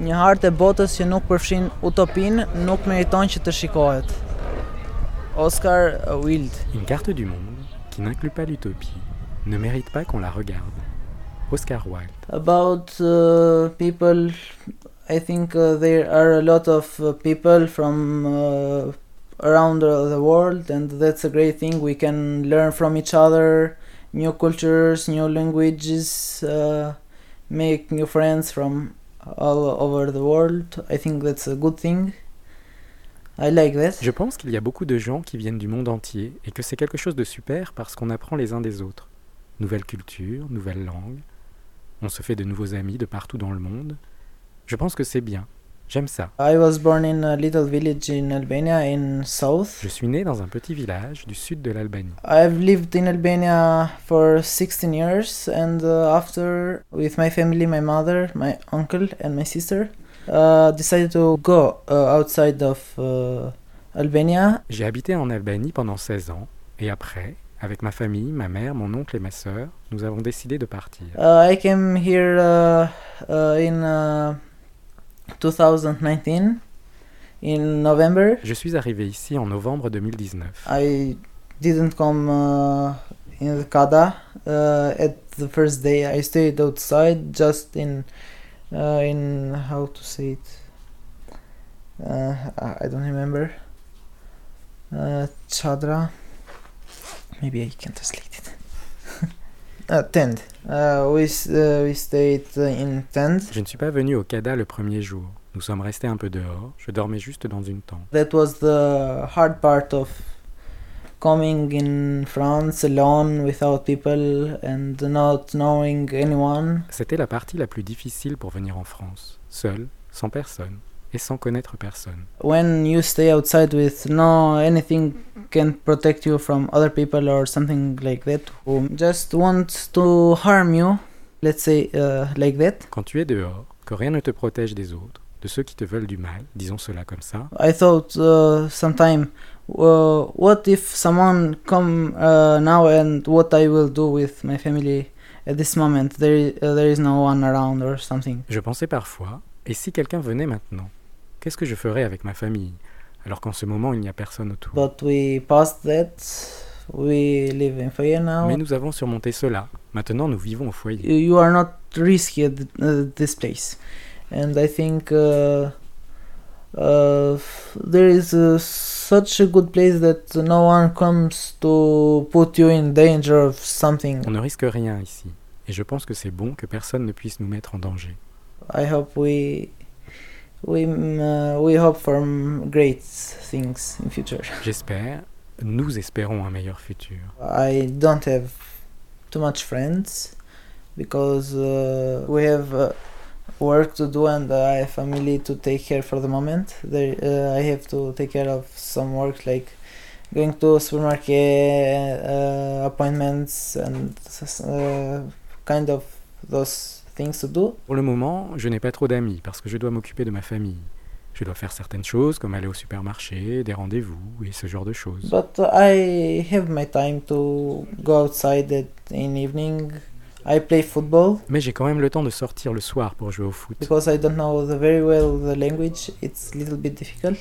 Një hartë e botës që nuk përfshin utopin nuk meriton që të shikohet. Oscar Wilde. Une carte du monde qui n'inclut pas l'utopie ne mérite pas qu'on la regarde. Oscar Wilde. About uh, people, I think uh, there are a lot of uh, people from uh, around the world, and that's a great thing. We can learn from each other, new cultures, new languages, uh, make new friends from all over the world. I think that's a good thing. I like that. Je pense qu'il y a beaucoup de gens qui viennent du monde entier et que c'est quelque chose de super parce qu'on apprend les uns des autres. Nouvelle culture, nouvelle langue. On se fait de nouveaux amis de partout dans le monde. Je pense que c'est bien. J'aime ça. I was born in a little village in Albania in south. Je suis né dans un petit village du sud de l'Albanie. I've lived in Albania for 16 years, and uh, after, with my family, my mother, my uncle, and my sister, uh, decided to go uh, outside of uh, Albania. J'ai habité en Albanie pendant 16 ans et après, avec ma famille, ma mère, mon oncle et ma sœur, nous avons décidé de partir. Uh, I came here uh, uh, in uh, 2019, in November. Je suis arrivé ici en novembre 2019. I didn't come uh, in the Kada uh, at the first day. I stayed outside, just in uh, in how to say it? I don't remember. Chadra. Maybe I can translate uh, tent. Uh, we s- uh, we stayed uh, in tent. Je ne suis pas venu au CADA le premier jour. Nous sommes restés un peu dehors. Je dormais juste dans une tente. That was the hard part of coming in France alone without people and not knowing anyone. C'était la partie la plus difficile pour venir en France. Seul, sans personne et sans connaître personne. When you stay outside with no anything can protect you from other people or something like that who just want to harm you, let's say uh, like that. Quand tu es dehors, que rien ne te protège des autres, de ceux qui te veulent du mal, disons cela comme ça, I thought uh, sometime, uh, what if someone come uh, now and what I will do with my family at this moment? There, uh, there is no one around or something. je pensais parfois, et si quelqu'un venait maintenant? Qu'est-ce que je ferais avec ma famille alors qu'en ce moment il n'y a personne autour? But we passed that. We live in Faya now. Mais nous avons surmonté cela. Maintenant nous vivons au foyer. You- are not risky at th- this place, and I think uh, uh, there is uh, such a good place that no one comes to put you in danger of something. On ne risque rien ici. Et je pense que c'est bon que personne ne puisse nous mettre en danger. I hope we we mm, uh, we hope for mm, great things in future. J'espère, nous espérons un meilleur futur. I don't have too much friends because uh, we have uh, work to do and I have family to take care for the moment. There, uh, I have to take care of some work like going to supermarket uh, appointments and uh, kind of those things to do. Pour le moment, je n'ai pas trop d'amis parce que je dois m'occuper de ma famille. Je dois faire certaines choses comme aller au supermarché, des rendez-vous et ce genre de choses. But I have my time to go outside in evening. I play football. Mais j'ai quand même le temps de sortir le soir pour jouer au foot. because I don't know the very well the language. It's a little bit difficult,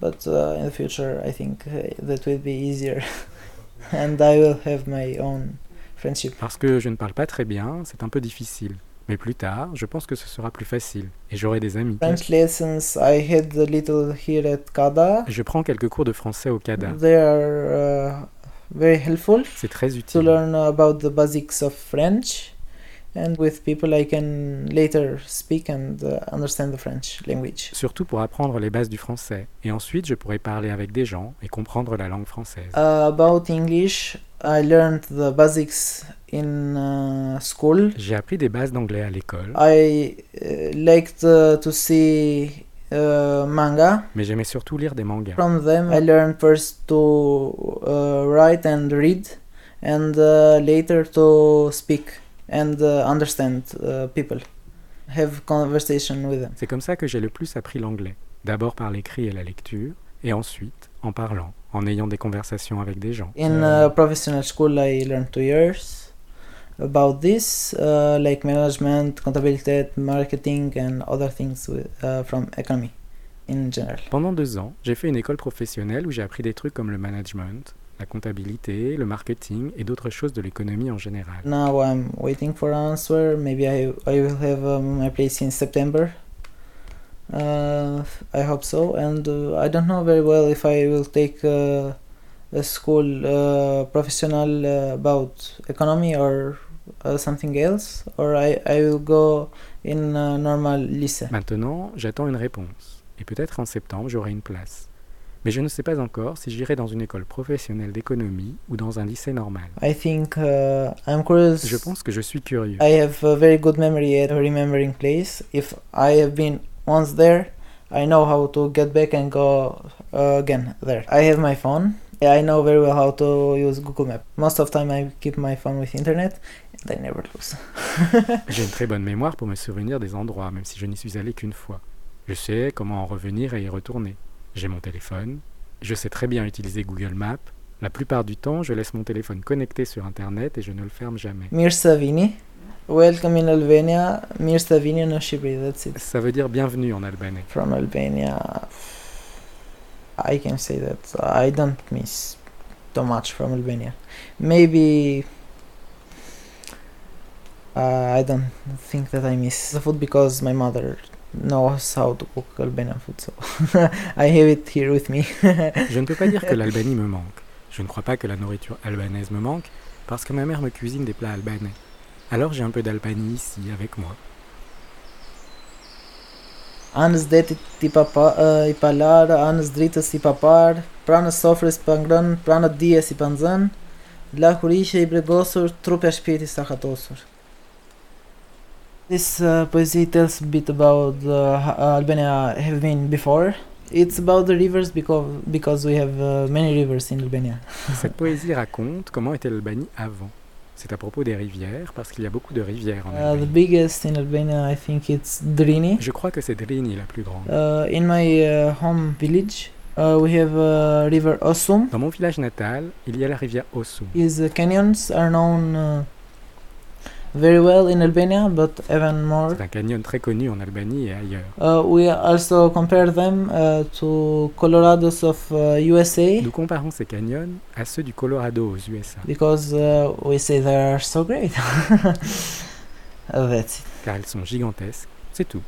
but uh, in the future I think uh, that will be easier, and I will have my own friendship. Parce que je ne parle pas très bien, c'est un peu difficile. Mais plus tard, je pense que ce sera plus facile et j'aurai des amis. French lessons I had a little here at Kada. Je prends quelques cours de français au CADA. They are uh, very helpful C'est très to utile. learn about the basics of French, and with people I can later speak and uh, understand the French language. Surtout pour apprendre les bases du français. Et ensuite, je pourrai parler avec des gens et comprendre la langue française. Uh, about English, I learned the basics in uh, school. J'ai appris des bases d'anglais à l'école, I uh, liked uh, to see uh, manga. mais j'aimais surtout lire des mangas. From them, I learned first to uh, write and read, and uh, later to speak and understand people, have conversation with them. C'est comme ça que j'ai le plus appris l'anglais. D'abord par l'écrit et la lecture, et ensuite en parlant, en ayant des conversations avec des gens. In uh, professional school, I learned two years. about this, uh, like management, accountability, marketing, and other things with, uh, from economy in general. Pendant deux ans, j'ai fait une école professionnelle où j'ai appris des trucs comme le management, la comptabilité, le marketing et d'autres choses de l'économie en général. Now I'm waiting for an answer. Maybe I I will have um, my place in September. Uh, I hope so, and uh, I don't know very well if I will take uh, a school uh, professional uh, about economy or uh, something else, or I I will go in a normal lycée. Maintenant, j'attends une réponse. Et peut-être en septembre, j'aurai une place. Mais je ne sais pas encore si j'irai dans une école professionnelle d'économie ou dans un lycée normal. I think uh, I'm curious. Je pense que je suis curieux. I have a very good memory at remembering place. If I have been once there, I know how to get back and go uh, again there. I have my phone. I know very well how to use Google Map. Most of the time I keep my phone with internet and I never lose. J'ai une très bonne mémoire pour me souvenir des endroits, même si je n'y suis allé qu'une fois. Je sais comment en revenir et y retourner. J'ai mon téléphone. Je sais très bien utiliser Google Maps. La plupart du temps, je laisse mon téléphone connecté sur Internet et je ne le ferme jamais. Mir Savini. Welcome in Albania. Mir Savini no Shqipëri. That's it. Ça veut dire bienvenue en albanais. From Albania, I can say that I don't miss too much from Albania. Maybe uh, I don't think that I miss the food because my mother knows how to cook Albanian food, so I have it here with me. Je ne peux pas dire que l'Albanie me manque. Je ne crois pas que la nourriture albanaise me manque, parce que ma mère me cuisine des plats albanais. Alors j'ai un peu d'Albanie ici avec moi. Anës detit i papa, uh, i palar, anës dritës i papar, pranës sofrës pa ngrën, pranët dijes i pa nxën, lakur ishe i bregosur, trupja shpirti sa hatosur. This uh, poesy tells a bit about uh, Albania have been before. It's about the rivers because because we have uh, many rivers in Albania. Cette poésie raconte comment était l'Albanie avant. C'est à propos des rivières, parce qu'il y a beaucoup de rivières en Uh, the Albanie. biggest in Albania, I think it's Drini. Je crois que c'est Drini la plus grande. Uh, in my uh, home village, uh, we have uh, river Osum. Dans mon village natal, il y a la rivière Ossum. His uh, canyons are known uh, very well in Albania, but even more. C'est un canyon très connu en Albanie et ailleurs. Uh, we also compare them uh, to Colorados of uh, USA Nous comparons ces canyons à ceux du Colorado aux USA, because uh, we say they are so great. That's it. car ils sont gigantesques, c'est tout.